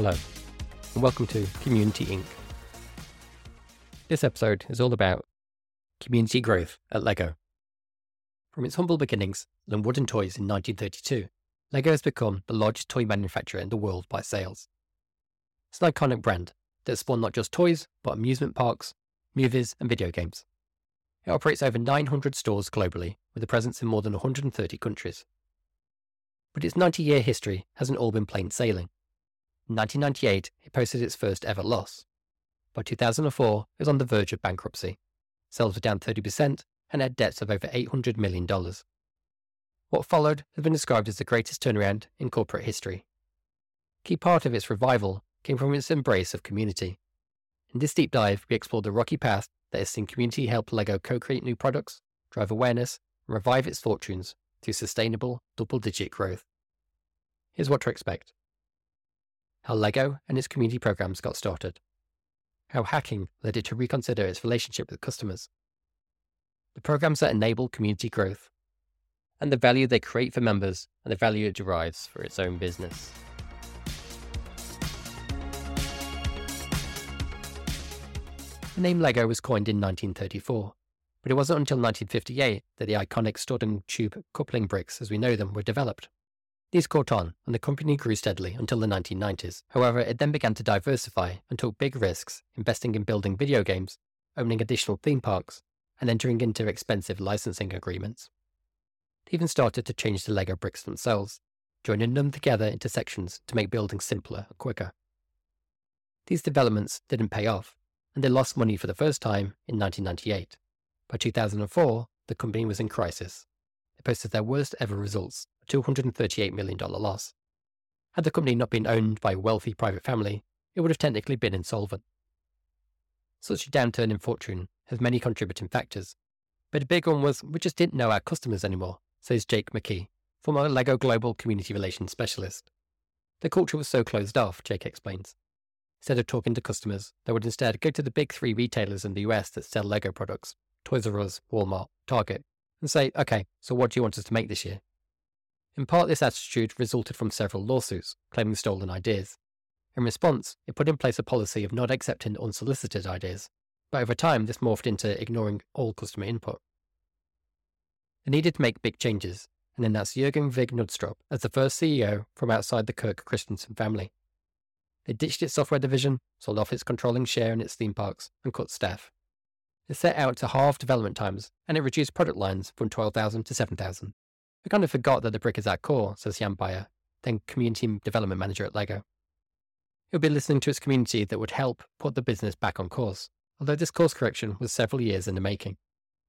Hello, and welcome to Community Inc. This episode is all about community growth at LEGO. From its humble beginnings in wooden toys in 1932, LEGO has become the largest toy manufacturer in the world by sales. It's an iconic brand that spawned not just toys, but amusement parks, movies, and video games. It operates over 900 stores globally, with a presence in more than 130 countries. But its 90 year history hasn't all been plain sailing. In 1998, it posted its first ever loss. By 2004, it was on the verge of bankruptcy. Sales were down 30% and had debts of over $800 million. What followed has been described as the greatest turnaround in corporate history. Key part of its revival came from its embrace of community. In this deep dive, we explore the rocky path that has seen community help LEGO co create new products, drive awareness, and revive its fortunes through sustainable double digit growth. Here's what to expect how LEGO and its community programs got started, how hacking led it to reconsider its relationship with customers, the programs that enable community growth, and the value they create for members and the value it derives for its own business. The name LEGO was coined in 1934, but it wasn't until 1958 that the iconic and tube coupling bricks as we know them were developed. These caught on, and the company grew steadily until the 1990s. However, it then began to diversify and took big risks, investing in building video games, opening additional theme parks, and entering into expensive licensing agreements. It even started to change the Lego bricks themselves, joining them together into sections to make building simpler and quicker. These developments didn't pay off, and they lost money for the first time in 1998. By 2004, the company was in crisis. They posted their worst ever results $238 million loss. Had the company not been owned by a wealthy private family, it would have technically been insolvent. Such a downturn in fortune has many contributing factors, but a big one was we just didn't know our customers anymore, says Jake McKee, former LEGO Global Community Relations Specialist. The culture was so closed off, Jake explains. Instead of talking to customers, they would instead go to the big three retailers in the US that sell LEGO products Toys R Us, Walmart, Target and say, okay, so what do you want us to make this year? In part, this attitude resulted from several lawsuits claiming stolen ideas. In response, it put in place a policy of not accepting unsolicited ideas, but over time, this morphed into ignoring all customer input. They needed to make big changes, and announced Jurgen Vig as the first CEO from outside the Kirk Kristiansen family. They ditched its software division, sold off its controlling share in its theme parks, and cut staff. It set out to halve development times, and it reduced product lines from 12,000 to 7,000. We kind of forgot that the brick is at core, says Jan Beyer, then community development manager at LEGO. He'll be listening to its community that would help put the business back on course, although this course correction was several years in the making.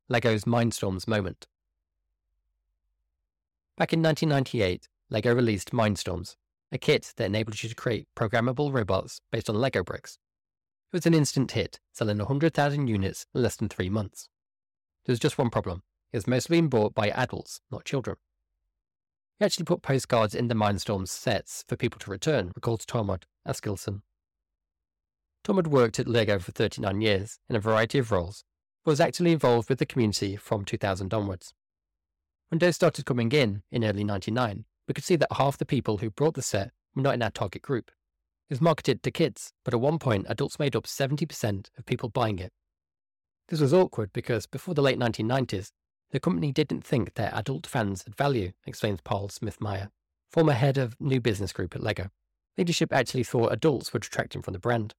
LEGO's Mindstorms moment. Back in 1998, LEGO released Mindstorms, a kit that enabled you to create programmable robots based on LEGO bricks. It was an instant hit, selling 100,000 units in less than three months. There was just one problem is mostly being bought by adults, not children. We actually put postcards in the Mindstorms sets for people to return, recalls Tormod Askildsen. Tormod worked at LEGO for 39 years in a variety of roles, but was actively involved with the community from 2000 onwards. When those started coming in, in early 99, we could see that half the people who brought the set were not in our target group. It was marketed to kids, but at one point adults made up 70% of people buying it. This was awkward because before the late 1990s, the company didn't think their adult fans had value, explains Paul Smith Meyer, former head of new business group at LEGO. Leadership actually thought adults were detracting from the brand.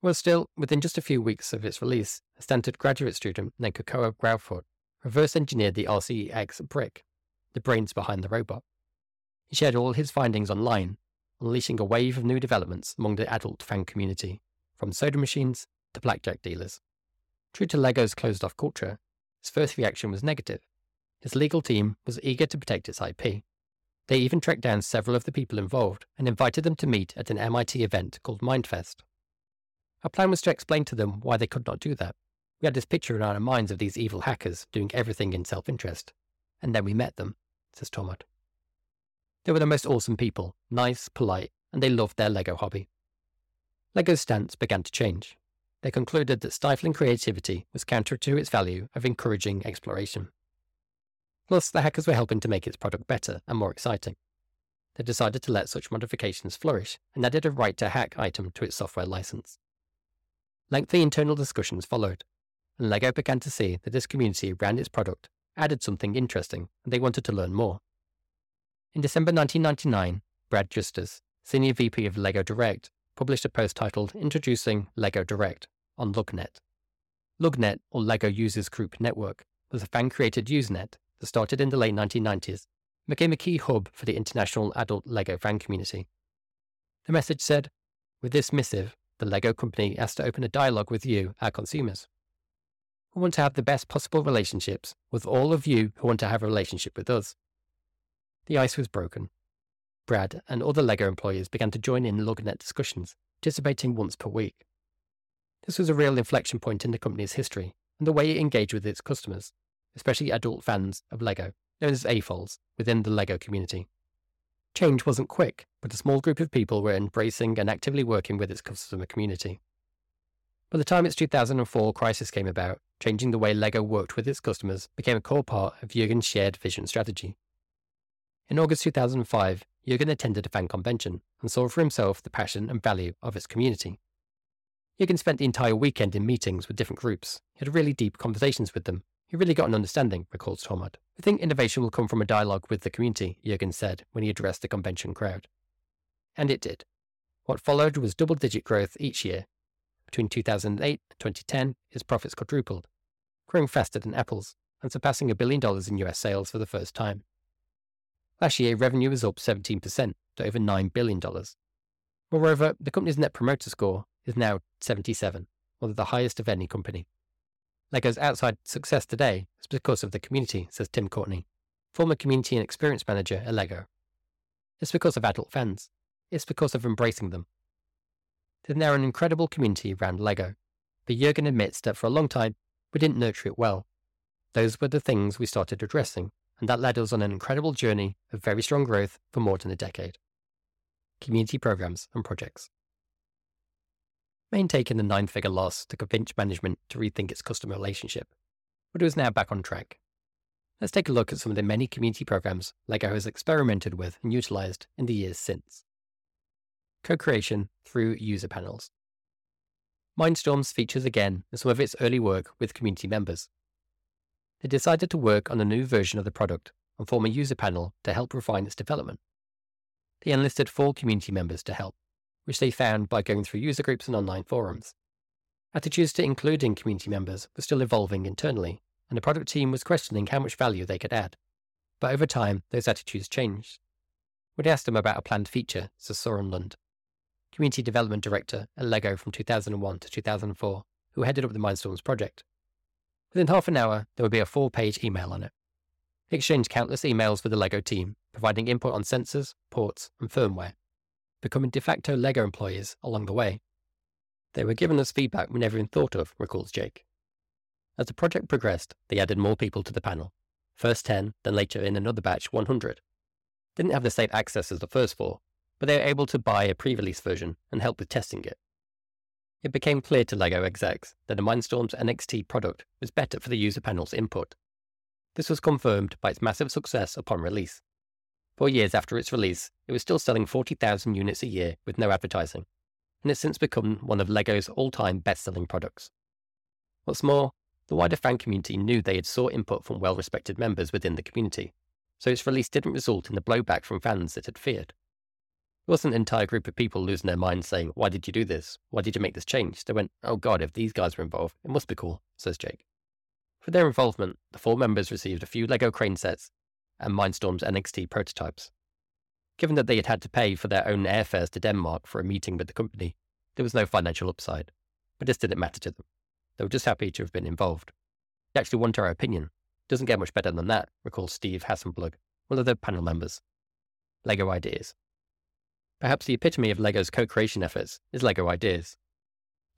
Well, still, within just a few weeks of its release, a Stanford graduate student named Kekoa Proudfoot reverse engineered the RCX brick, the brains behind the robot. He shared all his findings online, unleashing a wave of new developments among the adult fan community, from soda machines to blackjack dealers. True to LEGO's closed off culture, his first reaction was negative. His legal team was eager to protect its IP. They even tracked down several of the people involved and invited them to meet at an MIT event called Mindfest. Our plan was to explain to them why they could not do that. We had this picture in our minds of these evil hackers doing everything in self interest. And then we met them, says Tormod. They were the most awesome people, nice, polite, and they loved their LEGO hobby. LEGO's stance began to change they concluded that stifling creativity was counter to its value of encouraging exploration. Plus, the hackers were helping to make its product better and more exciting. they decided to let such modifications flourish and added a right to hack item to its software license. Lengthy internal discussions followed, and LEGO began to see that this community around its product added something interesting and they wanted to learn more. In December 1999, Brad Justus, Senior VP of LEGO Direct, published a post titled Introducing LEGO Direct on LugNet. LugNet, or LEGO Users Group Network, was a fan created Usenet that started in the late 1990s and became a key hub for the international adult LEGO fan community. The message said, With this missive, the LEGO company asks to open a dialogue with you, our consumers. We want to have the best possible relationships with all of you who want to have a relationship with us. The ice was broken. Brad and other LEGO employees began to join in LugNet discussions, participating once per week. This was a real inflection point in the company's history and the way it engaged with its customers, especially adult fans of LEGO, known as AFOLs, within the LEGO community. Change wasn't quick, but a small group of people were embracing and actively working with its customer community. By the time its 2004 crisis came about, changing the way LEGO worked with its customers became a core part of Jurgen's shared vision strategy. In August 2005, Jurgen attended a fan convention and saw for himself the passion and value of its community. Jurgen spent the entire weekend in meetings with different groups. He had really deep conversations with them. He really got an understanding, recalls Tormod. I think innovation will come from a dialogue with the community, Jurgen said when he addressed the convention crowd. And it did. What followed was double digit growth each year. Between 2008 and 2010, his profits quadrupled, growing faster than Apple's and surpassing a billion dollars in US sales for the first time. Last year, revenue was up 17% to over $9 billion. Moreover, the company's net promoter score is now 77, one of the highest of any company. LEGO's outside success today is because of the community, says Tim Courtney, former community and experience manager at LEGO. It's because of adult fans. It's because of embracing them. Then There's now an incredible community around LEGO, but Jurgen admits that for a long time we didn't nurture it well. Those were the things we started addressing, and that led us on an incredible journey of very strong growth for more than a decade. Community programs and projects. Main taken the nine figure loss to convince management to rethink its customer relationship, but it was now back on track. Let's take a look at some of the many community programs LEGO has experimented with and utilized in the years since. Co creation through user panels. Mindstorms features again in some of its early work with community members. They decided to work on a new version of the product and form a user panel to help refine its development. They enlisted four community members to help which they found by going through user groups and online forums. Attitudes to including community members were still evolving internally, and the product team was questioning how much value they could add. But over time, those attitudes changed. When I asked them about a planned feature, says Soren Lund, Community Development Director at LEGO from 2001 to 2004, who headed up the Mindstorms project. Within half an hour, there would be a four page email on it. He exchanged countless emails with the LEGO team, providing input on sensors, ports, and firmware becoming de facto LEGO employees along the way. They were given us feedback we never even thought of, recalls Jake. As the project progressed, they added more people to the panel. First 10, then later in another batch 100. Didn't have the same access as the first four, but they were able to buy a pre-release version and help with testing it. It became clear to LEGO execs that the Mindstorms NXT product was better for the user panel's input. This was confirmed by its massive success upon release. Four years after its release, it was still selling 40,000 units a year with no advertising, and has since become one of LEGO's all time best selling products. What's more, the wider fan community knew they had sought input from well respected members within the community, so its release didn't result in the blowback from fans it had feared. It wasn't an entire group of people losing their minds saying, Why did you do this? Why did you make this change? They went, Oh god, if these guys were involved, it must be cool, says Jake. For their involvement, the four members received a few LEGO crane sets and Mindstorm's NXT prototypes. Given that they had had to pay for their own airfares to Denmark for a meeting with the company, there was no financial upside. But this didn't matter to them. They were just happy to have been involved. They actually wanted our opinion. Doesn't get much better than that, recalls Steve Hassenplug, one of the panel members. LEGO Ideas. Perhaps the epitome of LEGO's co creation efforts is LEGO Ideas.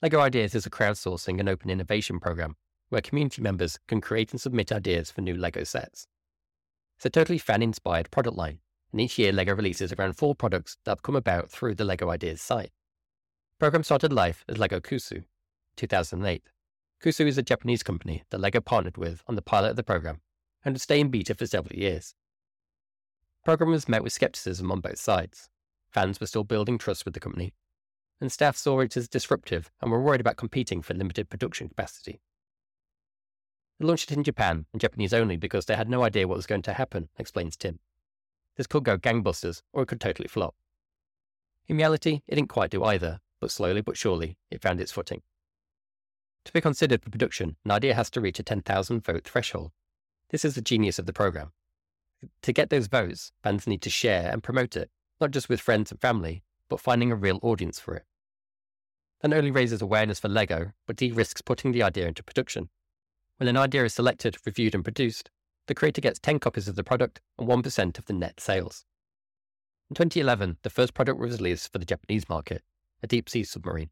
LEGO Ideas is a crowdsourcing and open innovation program where community members can create and submit ideas for new LEGO sets. It's a totally fan inspired product line, and each year LEGO releases around four products that have come about through the LEGO Ideas site. The program started life as LEGO CUUSOO, 2008. CUUSOO is a Japanese company that LEGO partnered with on the pilot of the program and would stay in beta for several years. The program was met with skepticism on both sides. Fans were still building trust with the company, and staff saw it as disruptive and were worried about competing for limited production capacity. They launched it in Japan and Japanese only because they had no idea what was going to happen, explains Tim. This could go gangbusters or it could totally flop. In reality, it didn't quite do either, but slowly but surely it found its footing. To be considered for production, an idea has to reach a 10,000 vote threshold. This is the genius of the program. To get those votes, fans need to share and promote it, not just with friends and family, but finding a real audience for it. That not only raises awareness for LEGO, but de risks putting the idea into production. When an idea is selected, reviewed, and produced, the creator gets 10 copies of the product and 1% of the net sales. In 2011, the first product was released for the Japanese market, a deep sea submarine.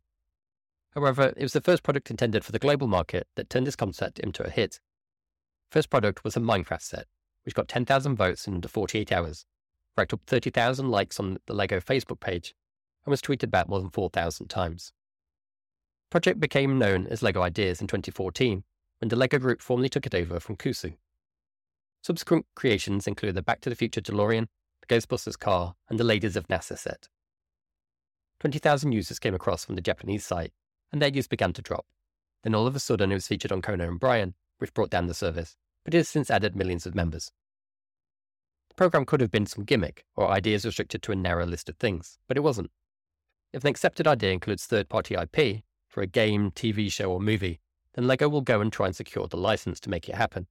However, it was the first product intended for the global market that turned this concept into a hit. First product was a Minecraft set, which got 10,000 votes in under 48 hours, racked up 30,000 likes on the LEGO Facebook page, and was tweeted about more than 4,000 times. Project became known as LEGO Ideas in 2014 when the LEGO Group formally took it over from CUUSOO. Subsequent creations include the Back to the Future DeLorean, the Ghostbusters car, and the Ladies of NASA set. 20,000 users came across from the Japanese site, and their use began to drop. Then all of a sudden it was featured on Conan O'Brien, which brought down the service, but it has since added millions of members. The program could have been some gimmick, or ideas restricted to a narrow list of things, but it wasn't. If an accepted idea includes third party IP, for a game, TV show, or movie, then LEGO will go and try and secure the license to make it happen.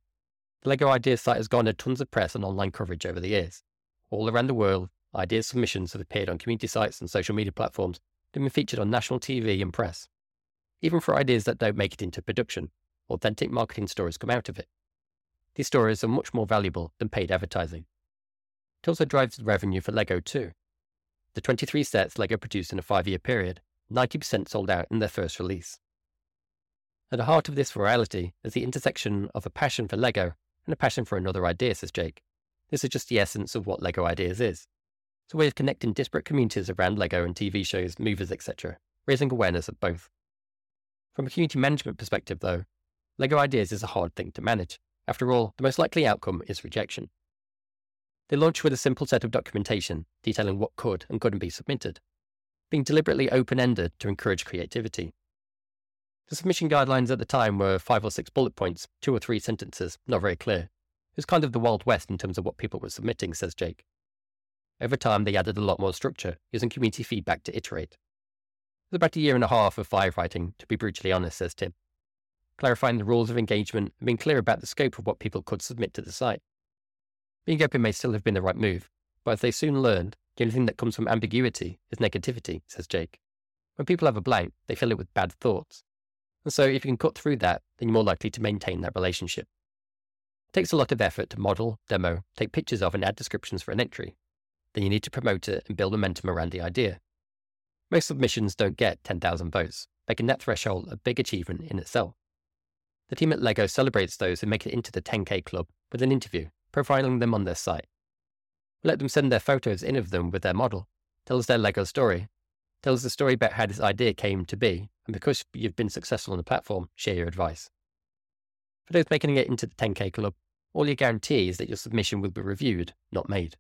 The LEGO Ideas site has garnered tons of press and online coverage over the years. All around the world, ideas submissions have appeared on community sites and social media platforms and been featured on national TV and press. Even for ideas that don't make it into production, authentic marketing stories come out of it. These stories are much more valuable than paid advertising. It also drives revenue for LEGO too. The 23 sets LEGO produced in a five year period, 90% sold out in their first release. At the heart of this virality is the intersection of a passion for LEGO and a passion for another idea, says Jake. This is just the essence of what LEGO Ideas is. It's a way of connecting disparate communities around LEGO and TV shows, movies, etc., raising awareness of both. From a community management perspective, though, LEGO Ideas is a hard thing to manage. After all, the most likely outcome is rejection. They launched with a simple set of documentation detailing what could and couldn't be submitted, being deliberately open ended to encourage creativity. The submission guidelines at the time were five or six bullet points, two or three sentences, not very clear. It was kind of the Wild West in terms of what people were submitting, says Jake. Over time, they added a lot more structure, using community feedback to iterate. It was about a year and a half of firewriting, to be brutally honest, says Tim. Clarifying the rules of engagement and being clear about the scope of what people could submit to the site. Being open may still have been the right move, but as they soon learned, the only thing that comes from ambiguity is negativity, says Jake. When people have a blank, they fill it with bad thoughts. And so if you can cut through that, then you're more likely to maintain that relationship. It takes a lot of effort to model, demo, take pictures of, and add descriptions for an entry. Then you need to promote it and build momentum around the idea. Most submissions don't get 10,000 votes, making that threshold a big achievement in itself. The team at LEGO celebrates those who make it into the 10K club with an interview, profiling them on their site. let them send their photos in of them with their model, tell us their LEGO story, tell us the story about how this idea came to be, and because you've been successful on the platform, share your advice. For those making it into the 10K club, all you guarantee is that your submission will be reviewed, not made.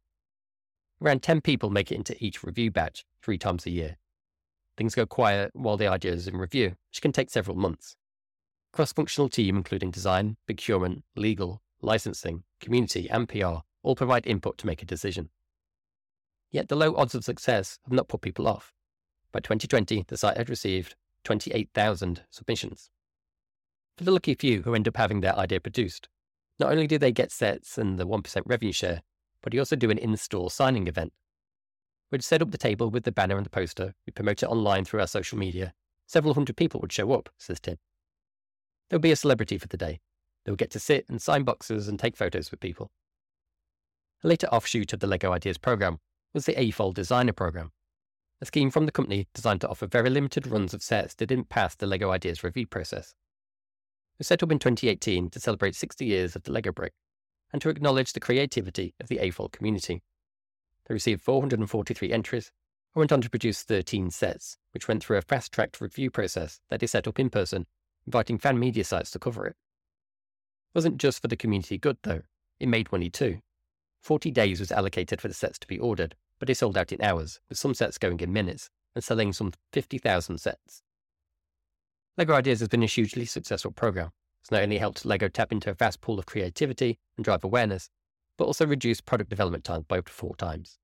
Around 10 people make it into each review batch three times a year. Things go quiet while the idea is in review, which can take several months. Cross functional team, including design, procurement, legal, licensing, community, and PR, all provide input to make a decision. Yet the low odds of success have not put people off. By 2020, the site had received 28,000 submissions. For the lucky few who end up having their idea produced, not only do they get sets and the 1% revenue share, but you also do an in store signing event. We'd set up the table with the banner and the poster, we promote it online through our social media. Several hundred people would show up, says Tim. There would be a celebrity for the day. They would get to sit and sign boxes and take photos with people. A later offshoot of the LEGO Ideas program was the AFOL Designer program, a scheme from the company designed to offer very limited runs of sets that didn't pass the LEGO Ideas review process. It was set up in 2018 to celebrate 60 years of the LEGO brick and to acknowledge the creativity of the AFOL community. They received 443 entries and went on to produce 13 sets, which went through a fast tracked review process that is set up in person, inviting fan media sites to cover it. It wasn't just for the community good, though, it made money too. 40 days was allocated for the sets to be ordered, but they sold out in hours, with some sets going in minutes, and selling some 50,000 sets. LEGO Ideas has been a hugely successful program. It's not only helped LEGO tap into a vast pool of creativity and drive awareness, but also reduced product development time by up to four times.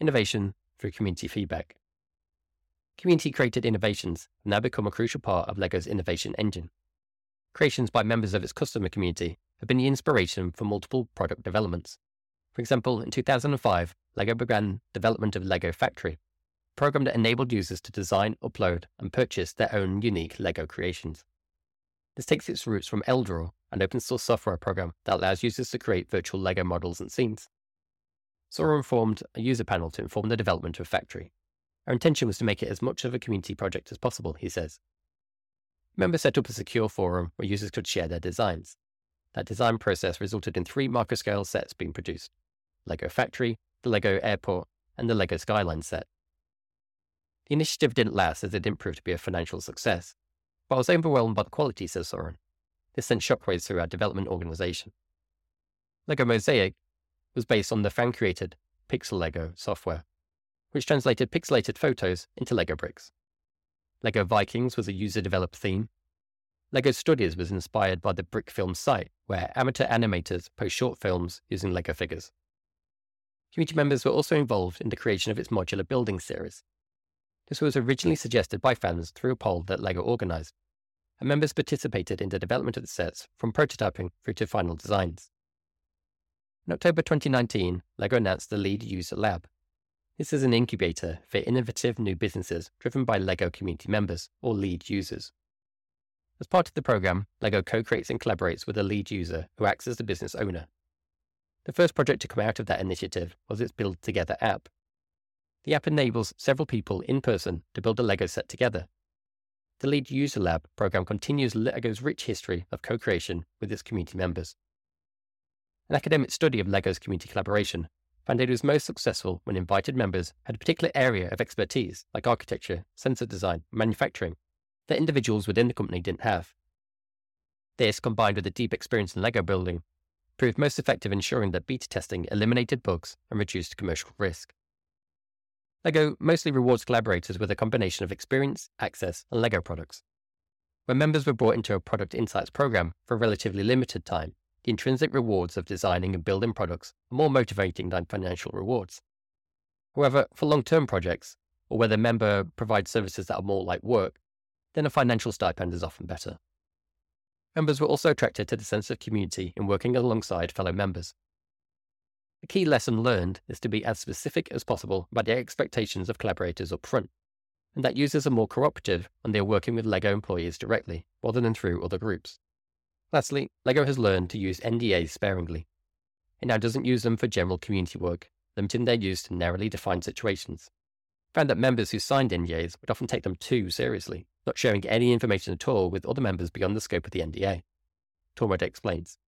Innovation through community feedback. Community created innovations have now become a crucial part of LEGO's innovation engine. Creations by members of its customer community have been the inspiration for multiple product developments. For example, in 2005, LEGO began development of LEGO Factory, a program that enabled users to design, upload, and purchase their own unique LEGO creations. This takes its roots from LDraw, an open source software program that allows users to create virtual LEGO models and scenes. Soren formed a user panel to inform the development of Factory. Our intention was to make it as much of a community project as possible, he says. Members set up a secure forum where users could share their designs. That design process resulted in three scale sets being produced LEGO Factory, the LEGO Airport, and the LEGO Skyline set. The initiative didn't last as it didn't prove to be a financial success, but I was overwhelmed by the quality, says Soren. This sent shockwaves through our development organization. LEGO Mosaic was based on the fan created Pixel Lego software, which translated pixelated photos into Lego bricks. Lego Vikings was a user developed theme. Lego Studios was inspired by the Brick Film site, where amateur animators post short films using Lego figures. Community members were also involved in the creation of its modular building series. This was originally suggested by fans through a poll that LEGO organised, and members participated in the development of the sets from prototyping through to final designs. In October 2019, LEGO announced the Lead User Lab. This is an incubator for innovative new businesses driven by LEGO community members, or lead users. As part of the program, LEGO co creates and collaborates with a lead user who acts as the business owner. The first project to come out of that initiative was its Build Together app. The app enables several people in person to build a LEGO set together. The Lead User Lab program continues LEGO's rich history of co creation with its community members. An academic study of LEGO's community collaboration it was most successful when invited members had a particular area of expertise, like architecture, sensor design, manufacturing, that individuals within the company didn't have. This, combined with a deep experience in LEGO building, proved most effective in ensuring that beta testing eliminated bugs and reduced commercial risk. LEGO mostly rewards collaborators with a combination of experience, access, and LEGO products. When members were brought into a Product Insights program for a relatively limited time, the intrinsic rewards of designing and building products are more motivating than financial rewards. However, for long term projects, or where the member provides services that are more like work, then a financial stipend is often better. Members were also attracted to the sense of community in working alongside fellow members. The key lesson learned is to be as specific as possible about the expectations of collaborators up front, and that users are more cooperative when they are working with LEGO employees directly, rather than through other groups. Lastly, LEGO has learned to use NDAs sparingly. It now doesn't use them for general community work, limiting their use to narrowly defined situations. Found that members who signed NDAs would often take them too seriously, not sharing any information at all with other members beyond the scope of the NDA. Tormod explains.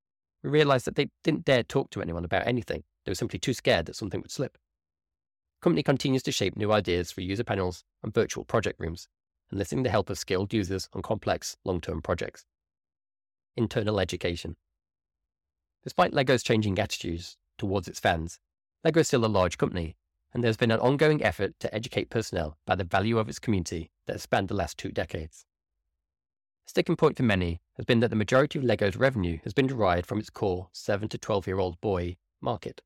We realized that they didn't dare talk to anyone about anything. They were simply too scared that something would slip. The company continues to shape new ideas for user panels and virtual project rooms, enlisting the help of skilled users on complex, long term projects. Internal education. Despite LEGO's changing attitudes towards its fans, LEGO is still a large company and there's been an ongoing effort to educate personnel about the value of its community that has spanned the last two decades. A sticking point for many has been that the majority of LEGO's revenue has been derived from its core 7 to 12 year old boy market.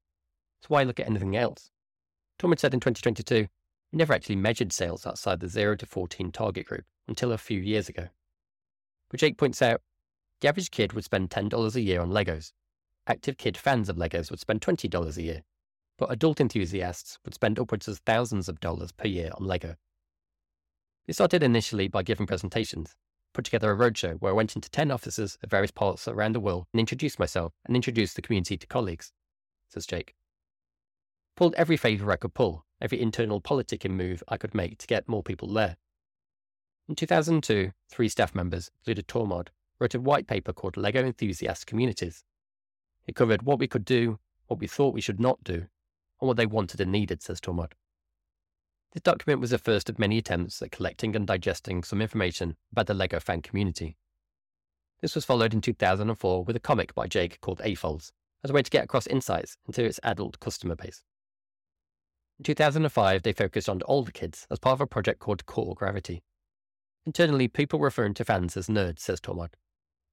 So why look at anything else? Tormod said in 2022, we never actually measured sales outside the 0 to 14 target group until a few years ago. But Jake points out, the average kid would spend $10 a year on Legos. Active kid fans of Legos would spend $20 a year, but adult enthusiasts would spend upwards of thousands of dollars per year on LEGO. We started initially by giving presentations, put together a roadshow where I went into 10 offices of various parts around the world and introduced myself and introduced the community to colleagues, says Jake. Pulled every favour I could pull, every internal politicking move I could make to get more people there. In 2002, three staff members, included Tormod, wrote a white paper called LEGO Enthusiast Communities. It covered what we could do, what we thought we should not do, and what they wanted and needed, says Tormod. This document was the first of many attempts at collecting and digesting some information about the LEGO fan community. This was followed in 2004 with a comic by Jake called AFOLs, as a way to get across insights into its adult customer base. In 2005, they focused on older kids as part of a project called Core Gravity. Internally, people referring to fans as nerds, says Tormod.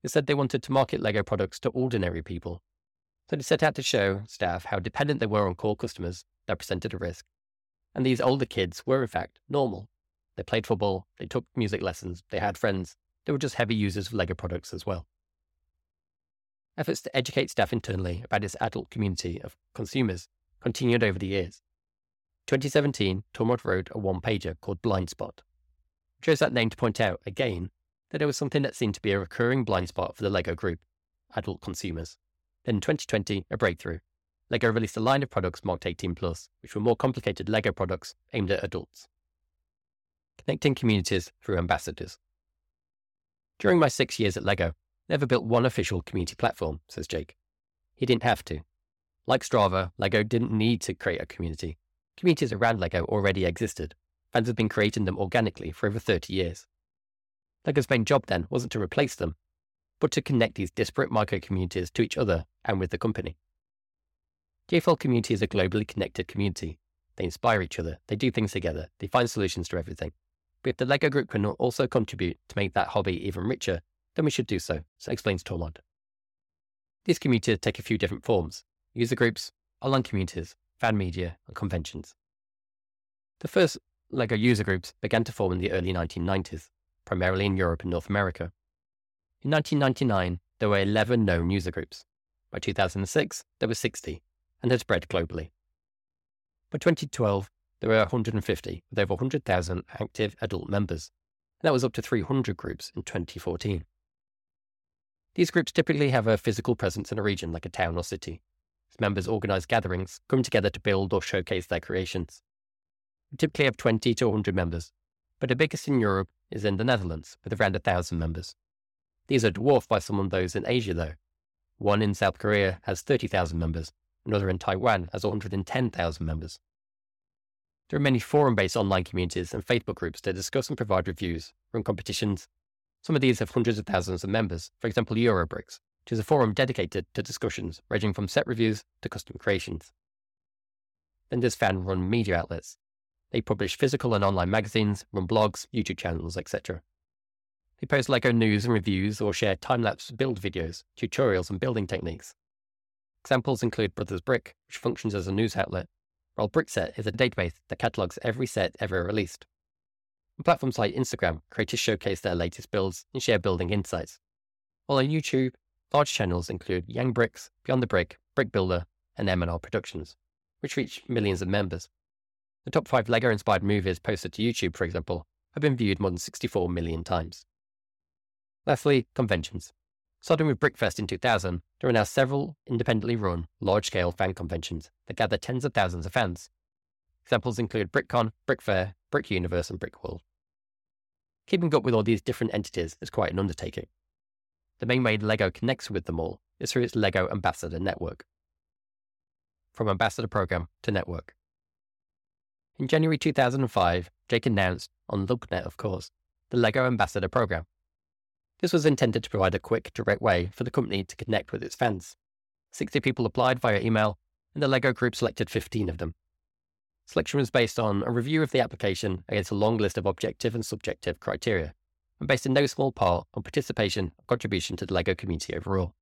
They said they wanted to market LEGO products to ordinary people. So they set out to show staff how dependent they were on core customers that presented a risk. And these older kids were, in fact, normal. They played football, they took music lessons, they had friends, they were just heavy users of LEGO products as well. Efforts to educate staff internally about its adult community of consumers continued over the years. 2017, Tormod wrote a one pager called Blind Spot. chose that name to point out, again, that there was something that seemed to be a recurring blind spot for the LEGO group adult consumers. Then in 2020, a breakthrough. LEGO released a line of products marked 18 plus, which were more complicated LEGO products aimed at adults. Connecting communities through ambassadors. During my six years at LEGO, never built one official community platform, says Jake. He didn't have to. Like Strava, LEGO didn't need to create a community. Communities around LEGO already existed. Fans had been creating them organically for over 30 years. LEGO's main job then wasn't to replace them, but to connect these disparate micro communities to each other and with the company. AFOL community is a globally connected community. They inspire each other, they do things together, they find solutions to everything. But if the LEGO group can also contribute to make that hobby even richer, then we should do so, so explains Tormod. These communities take a few different forms user groups, online communities, fan media, and conventions. The first LEGO user groups began to form in the early 1990s, primarily in Europe and North America. In 1999, there were 11 known user groups. By 2006, there were 60, and had spread globally. By 2012, there were 150, with over 100,000 active adult members, and that was up to 300 groups in 2014. These groups typically have a physical presence in a region like a town or city. As members organise gatherings, come together to build or showcase their creations. We typically have 20 to 100 members, but the biggest in Europe is in the Netherlands, with around 1,000 members. These are dwarfed by some of those in Asia, though. One in South Korea has 30,000 members, another in Taiwan has 110,000 members. There are many forum based online communities and Facebook groups that discuss and provide reviews, run competitions, some of these have hundreds of thousands of members, for example, Eurobricks, which is a forum dedicated to discussions ranging from set reviews to custom creations. Then there's fan run media outlets. They publish physical and online magazines, run blogs, YouTube channels, etc. They post LEGO news and reviews or share time lapse build videos, tutorials, and building techniques. Examples include Brothers Brick, which functions as a news outlet, while Brickset is a database that catalogs every set ever released. On platforms like Instagram, creators showcase their latest builds and share building insights. While on YouTube, large channels include JangBricks, Beyond the Brick, Brick Builder, and M&R Productions, which reach millions of members. The top five LEGO-inspired movies posted to YouTube, for example, have been viewed more than 64 million times. Lastly, conventions. Starting with Brickfest in 2000, there are now several independently run, large-scale fan conventions that gather tens of thousands of fans. Examples include BrickCon, BrickFair, Brick Universe, and BrickWorld. Keeping up with all these different entities is quite an undertaking. The main way LEGO connects with them all is through its LEGO Ambassador Network. From Ambassador Program to Network. In January 2005, Jake announced, on LUGNet of course, the LEGO Ambassador Program. This was intended to provide a quick, direct way for the company to connect with its fans. 60 people applied via email, and the LEGO group selected 15 of them. Selection was based on a review of the application against a long list of objective and subjective criteria, and based in no small part on participation and contribution to the LEGO community overall.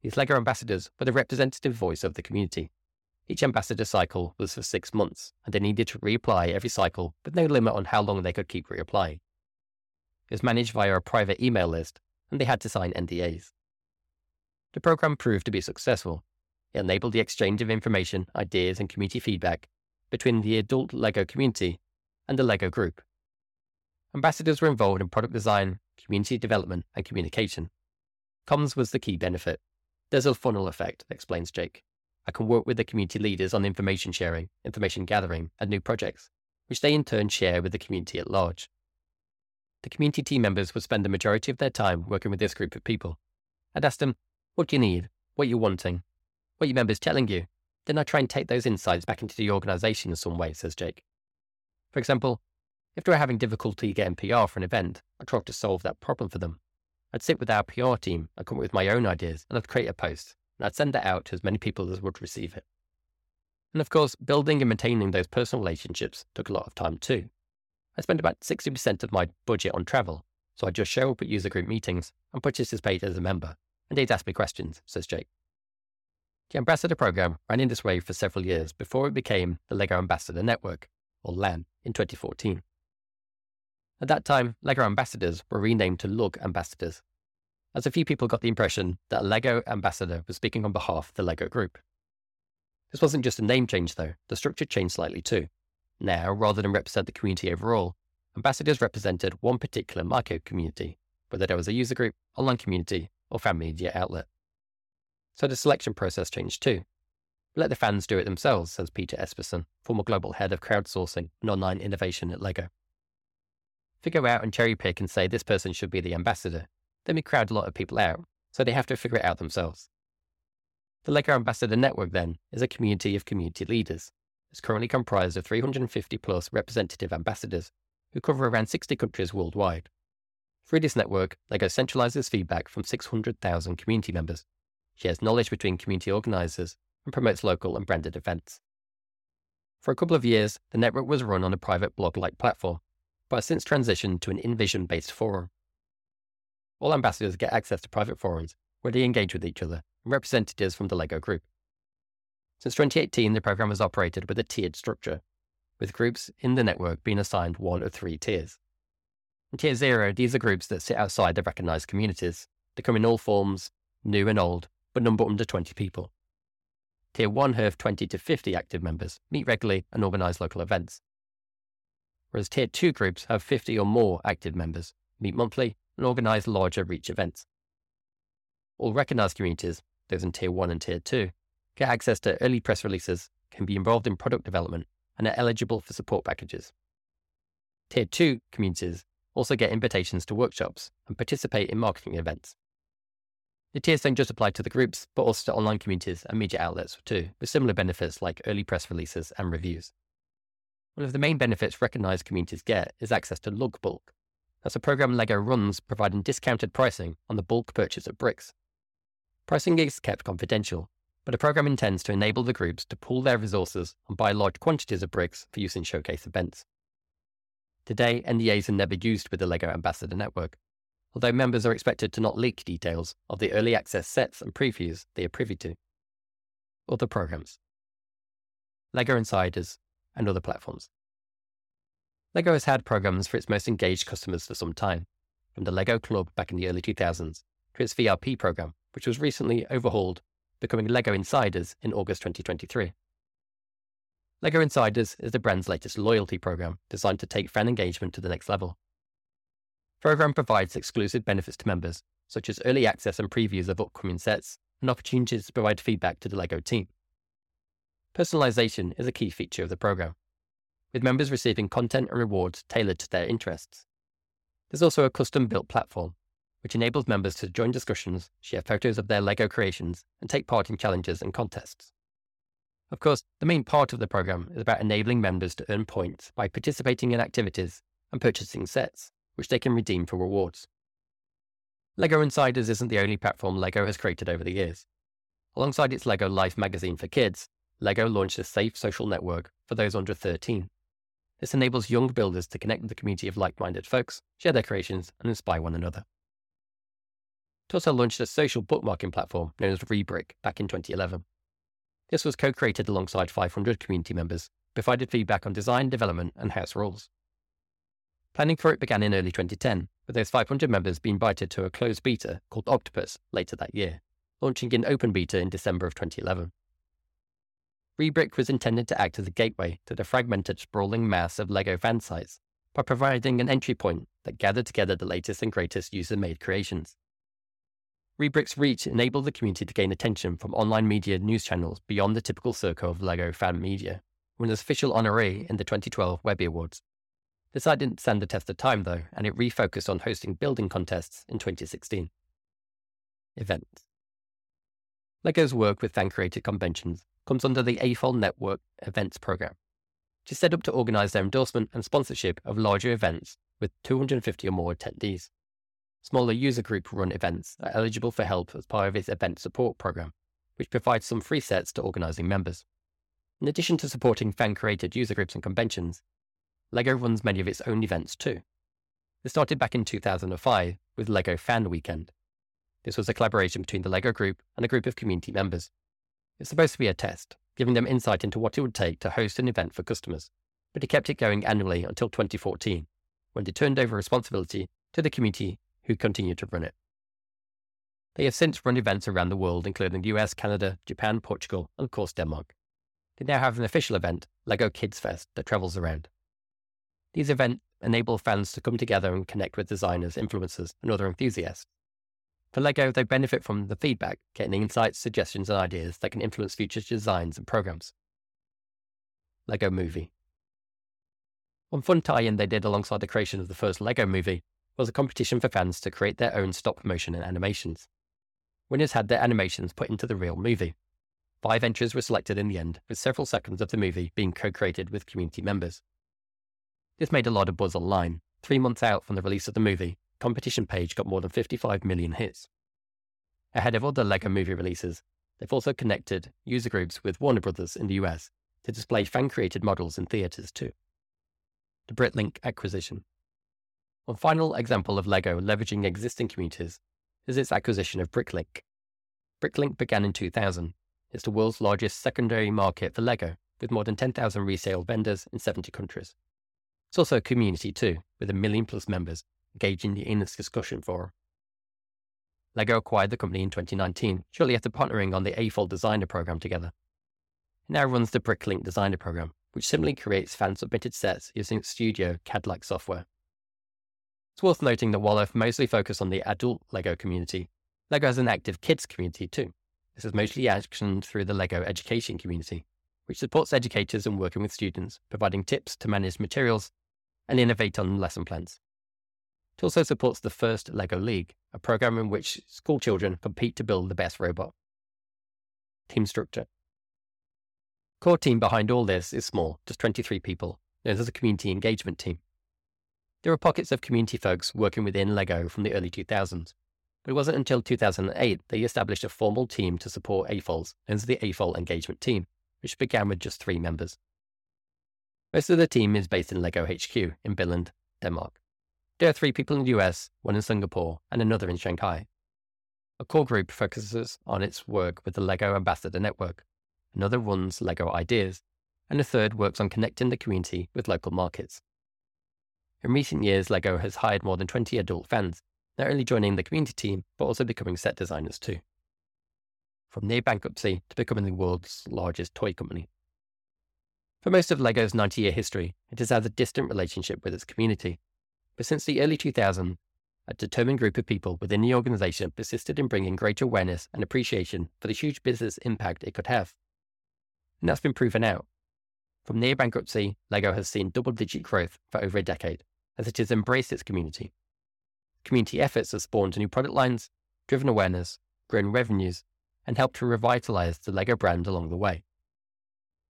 These LEGO ambassadors were the representative voice of the community. Each ambassador cycle was for six months, and they needed to reapply every cycle with no limit on how long they could keep reapplying. It was managed via a private email list, and they had to sign NDAs. The program proved to be successful, it enabled the exchange of information, ideas, and community feedback between the adult LEGO community and the LEGO group. Ambassadors were involved in product design, community development, and communication. Comms was the key benefit. There's a funnel effect, explains Jake. I can work with the community leaders on information sharing, information gathering, and new projects, which they in turn share with the community at large. The community team members would spend the majority of their time working with this group of people. I'd ask them, What do you need? What are you wanting? what your member's telling you, then I try and take those insights back into the organisation in some way, says Jake. For example, if they were having difficulty getting PR for an event, I try to solve that problem for them. I'd sit with our PR team and come up with my own ideas and I'd create a post. And I'd send that out to as many people as would receive it. And of course, building and maintaining those personal relationships took a lot of time too. I spent about 60% of my budget on travel, so I'd just show up at user group meetings and participate as a member, and they'd ask me questions, says Jake. The Ambassador program ran in this way for several years before it became the LEGO Ambassador Network, or LAN, in 2014. At that time, LEGO ambassadors were renamed to LUG ambassadors, as a few people got the impression that a LEGO ambassador was speaking on behalf of the LEGO group. This wasn't just a name change, though, the structure changed slightly too. Now, rather than represent the community overall, ambassadors represented one particular micro community, whether it was a user group, online community, or fan media outlet. So the selection process changed too. Let the fans do it themselves, says Peter Espersen, former global head of crowdsourcing and online innovation at LEGO. We go out and cherry pick and say this person should be the ambassador, then we crowd a lot of people out, so they have to figure it out themselves. The LEGO Ambassador Network, then, is a community of community leaders. It's currently comprised of 350 plus representative ambassadors who cover around 60 countries worldwide. Through this network, LEGO centralizes feedback from 600,000 community members, shares knowledge between community organizers, and promotes local and branded events. For a couple of years, the network was run on a private blog like platform, but has since transitioned to an InVision based forum. All ambassadors get access to private forums where they engage with each other and representatives from the LEGO group. Since 2018, the program has operated with a tiered structure, with groups in the network being assigned one of three tiers. In Tier 0, these are groups that sit outside the recognized communities. They come in all forms, new and old, but number under 20 people. Tier 1 have 20 to 50 active members, meet regularly, and organize local events. Whereas Tier 2 groups have 50 or more active members, meet monthly, and organize larger reach events. All recognized communities, those in Tier 1 and Tier 2, get access to early press releases, can be involved in product development, and are eligible for support packages. Tier 2 communities also get invitations to workshops and participate in marketing events. The tiers don't just apply to the groups, but also to online communities and media outlets too, with similar benefits like early press releases and reviews. One of the main benefits recognized communities get is access to Lug Bulk. That's a program LEGO runs providing discounted pricing on the bulk purchase of bricks. Pricing is kept confidential, but the program intends to enable the groups to pool their resources and buy large quantities of bricks for use in showcase events. Today, NDAs are never used with the LEGO Ambassador Network, although members are expected to not leak details of the early access sets and previews they are privy to. Other programs LEGO Insiders and other platforms. LEGO has had programs for its most engaged customers for some time, from the LEGO Club back in the early 2000s to its VIP program, which was recently overhauled, becoming LEGO Insiders in August 2023. LEGO Insiders is the brand's latest loyalty program designed to take fan engagement to the next level The program provides exclusive benefits to members, such as early access and previews of upcoming sets, and opportunities to provide feedback to the LEGO team. Personalization is a key feature of the program, with members receiving content and rewards tailored to their interests. There's also a custom built platform, which enables members to join discussions, share photos of their LEGO creations, and take part in challenges and contests. Of course, the main part of the program is about enabling members to earn points by participating in activities and purchasing sets which they can redeem for rewards. LEGO Insiders isn't the only platform LEGO has created over the years. Alongside its LEGO Life magazine for kids, LEGO launched a safe social network for those under 13. This enables young builders to connect with the community of like minded folks, share their creations, and inspire one another. It launched a social bookmarking platform known as Rebrick back in 2011. This was co created alongside 500 community members, provided feedback on design, development, and house rules. Planning for it began in early 2010, with those 500 members being invited to a closed beta called Octopus later that year, launching in open beta in December of 2011. Rebrick was intended to act as a gateway to the fragmented, sprawling mass of LEGO fan sites by providing an entry point that gathered together the latest and greatest user made creations. Rebrick's reach enabled the community to gain attention from online media news channels beyond the typical circle of LEGO fan media, when as official honoree in the 2012 Webby Awards the site didn't stand the test of time, though, and it refocused on hosting building contests in 2016. Events LEGO's work with fan created conventions comes under the AFOL Network Events Program, which is set up to organize their endorsement and sponsorship of larger events with 250 or more attendees. Smaller user group run events are eligible for help as part of its event support program, which provides some free sets to organising members. In addition to supporting fan created user groups and conventions, LEGO runs many of its own events too. It started back in 2005 with LEGO Fan Weekend. This was a collaboration between the LEGO group and a group of community members. It's supposed to be a test, giving them insight into what it would take to host an event for customers, but it kept it going annually until 2014, when they turned over responsibility to the community who continued to run it. They have since run events around the world, including the US, Canada, Japan, Portugal, and of course Denmark. They now have an official event, LEGO Kids Fest, that travels around. These events enable fans to come together and connect with designers, influencers, and other enthusiasts. For LEGO, they benefit from the feedback, getting insights, suggestions, and ideas that can influence future designs and programs. LEGO Movie One fun tie in they did alongside the creation of the first LEGO movie was a competition for fans to create their own stop motion and animations. Winners had their animations put into the real movie. Five entries were selected in the end, with several seconds of the movie being co created with community members. This made a lot of buzz online. Three months out from the release of the movie, competition page got more than 55 million hits. Ahead of other LEGO movie releases, they've also connected user groups with Warner Brothers in the US to display fan created models in theatres too. The Bricklink acquisition. One final example of LEGO leveraging existing communities is its acquisition of Bricklink. Bricklink began in 2000. It's the world's largest secondary market for LEGO, with more than 10,000 resale vendors in 70 countries. It's also a community too, with a million plus members engaging in this discussion forum. LEGO acquired the company in 2019, shortly after partnering on the AFOL Designer Program together. It now runs the Bricklink Designer Program, which similarly creates fan submitted sets using Studio CAD like software. It's worth noting that while I've mostly focused on the adult LEGO community, LEGO has an active kids community too. This is mostly actioned through the LEGO education community, which supports educators in working with students, providing tips to manage materials and innovate on lesson plans. It also supports the first LEGO League, a program in which school children compete to build the best robot. Team structure. Core team behind all this is small, just 23 people, known as a community engagement team. There are pockets of community folks working within LEGO from the early 2000s, but it wasn't until 2008 they established a formal team to support AFOLs, known as the AFOL Engagement Team, which began with just three members. Most of the team is based in LEGO HQ in Billund, Denmark. There are three people in the US, one in Singapore, and another in Shanghai. A core group focuses on its work with the LEGO Ambassador Network, another runs LEGO Ideas, and a third works on connecting the community with local markets. In recent years, LEGO has hired more than 20 adult fans, not only joining the community team, but also becoming set designers too. From near bankruptcy to becoming the world's largest toy company. For most of LEGO's 90 year history, it has had a distant relationship with its community, but since the early 2000s, a determined group of people within the organization persisted in bringing greater awareness and appreciation for the huge business impact it could have. And that's been proven out. From near bankruptcy, LEGO has seen double digit growth for over a decade as it has embraced its community. Community efforts have spawned new product lines, driven awareness, grown revenues, and helped to revitalize the LEGO brand along the way.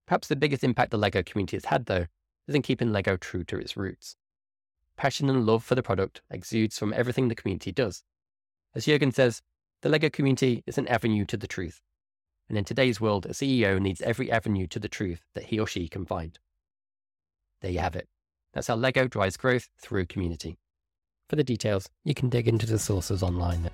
Perhaps the biggest impact the LEGO community has had, though, is in keeping LEGO true to its roots passion and love for the product exudes from everything the community does. As Jurgen says, the LEGO community is an avenue to the truth. And in today's world, a CEO needs every avenue to the truth that he or she can find. There you have it. That's how LEGO drives growth through community. For the details, you can dig into the sources online